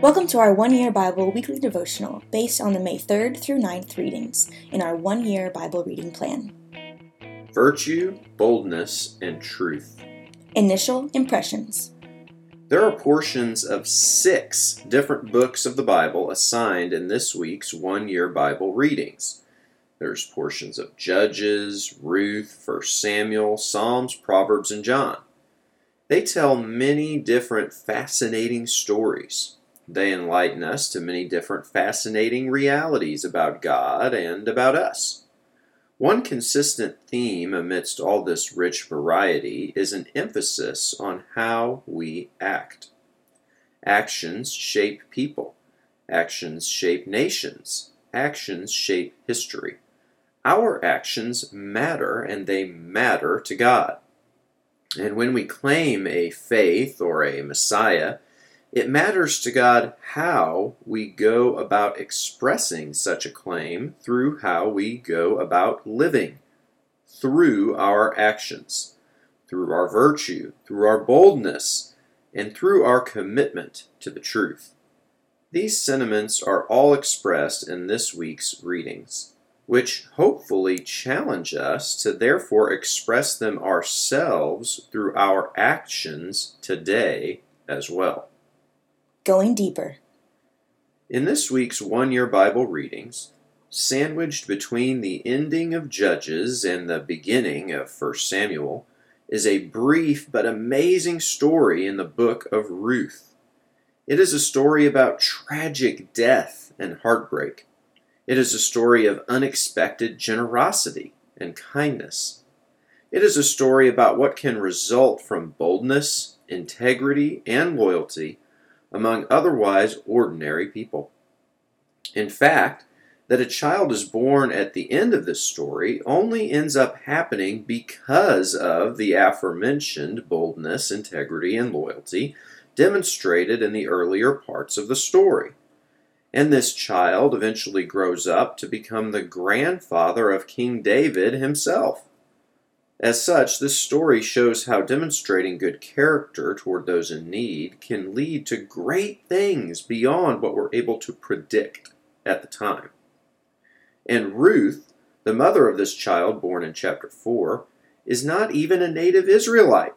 Welcome to our one year Bible weekly devotional based on the May 3rd through 9th readings in our one year Bible reading plan. Virtue, boldness, and truth. Initial impressions. There are portions of six different books of the Bible assigned in this week's one year Bible readings. There's portions of Judges, Ruth, 1 Samuel, Psalms, Proverbs, and John. They tell many different fascinating stories. They enlighten us to many different fascinating realities about God and about us. One consistent theme amidst all this rich variety is an emphasis on how we act. Actions shape people. Actions shape nations. Actions shape history. Our actions matter, and they matter to God. And when we claim a faith or a Messiah, it matters to God how we go about expressing such a claim through how we go about living, through our actions, through our virtue, through our boldness, and through our commitment to the truth. These sentiments are all expressed in this week's readings, which hopefully challenge us to therefore express them ourselves through our actions today as well going deeper. In this week's one year Bible readings, sandwiched between the ending of Judges and the beginning of 1 Samuel, is a brief but amazing story in the book of Ruth. It is a story about tragic death and heartbreak. It is a story of unexpected generosity and kindness. It is a story about what can result from boldness, integrity, and loyalty among otherwise ordinary people. In fact, that a child is born at the end of this story only ends up happening because of the aforementioned boldness, integrity, and loyalty demonstrated in the earlier parts of the story. And this child eventually grows up to become the grandfather of King David himself. As such, this story shows how demonstrating good character toward those in need can lead to great things beyond what we're able to predict at the time. And Ruth, the mother of this child born in chapter 4, is not even a native Israelite.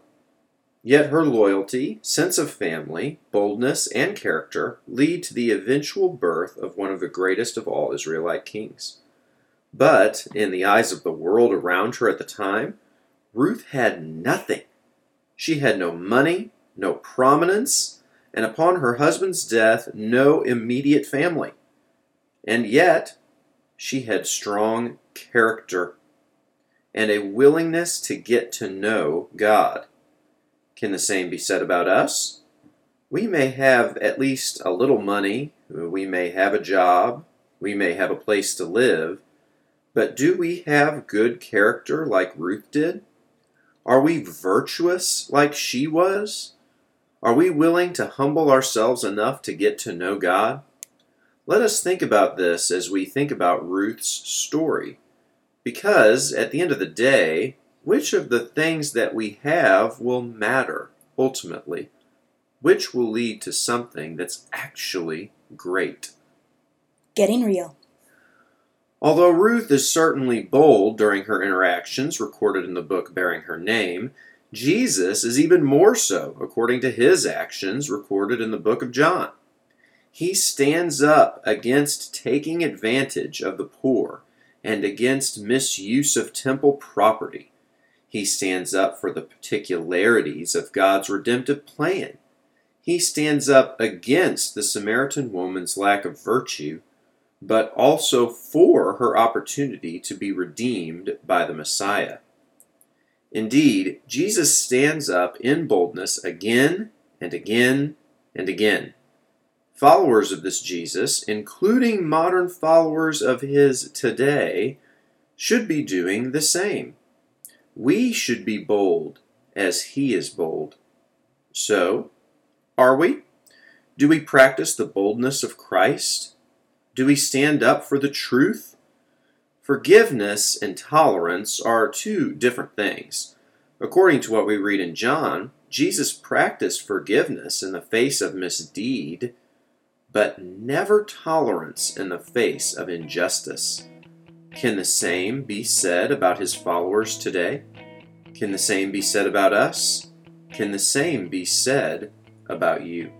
Yet her loyalty, sense of family, boldness, and character lead to the eventual birth of one of the greatest of all Israelite kings. But, in the eyes of the world around her at the time, Ruth had nothing. She had no money, no prominence, and upon her husband's death, no immediate family. And yet, she had strong character and a willingness to get to know God. Can the same be said about us? We may have at least a little money, we may have a job, we may have a place to live, but do we have good character like Ruth did? Are we virtuous like she was? Are we willing to humble ourselves enough to get to know God? Let us think about this as we think about Ruth's story. Because, at the end of the day, which of the things that we have will matter ultimately? Which will lead to something that's actually great? Getting real. Although Ruth is certainly bold during her interactions recorded in the book bearing her name, Jesus is even more so according to his actions recorded in the book of John. He stands up against taking advantage of the poor and against misuse of temple property. He stands up for the particularities of God's redemptive plan. He stands up against the Samaritan woman's lack of virtue but also for her opportunity to be redeemed by the Messiah. Indeed, Jesus stands up in boldness again and again and again. Followers of this Jesus, including modern followers of his today, should be doing the same. We should be bold as he is bold. So, are we? Do we practice the boldness of Christ? Do we stand up for the truth? Forgiveness and tolerance are two different things. According to what we read in John, Jesus practiced forgiveness in the face of misdeed, but never tolerance in the face of injustice. Can the same be said about his followers today? Can the same be said about us? Can the same be said about you?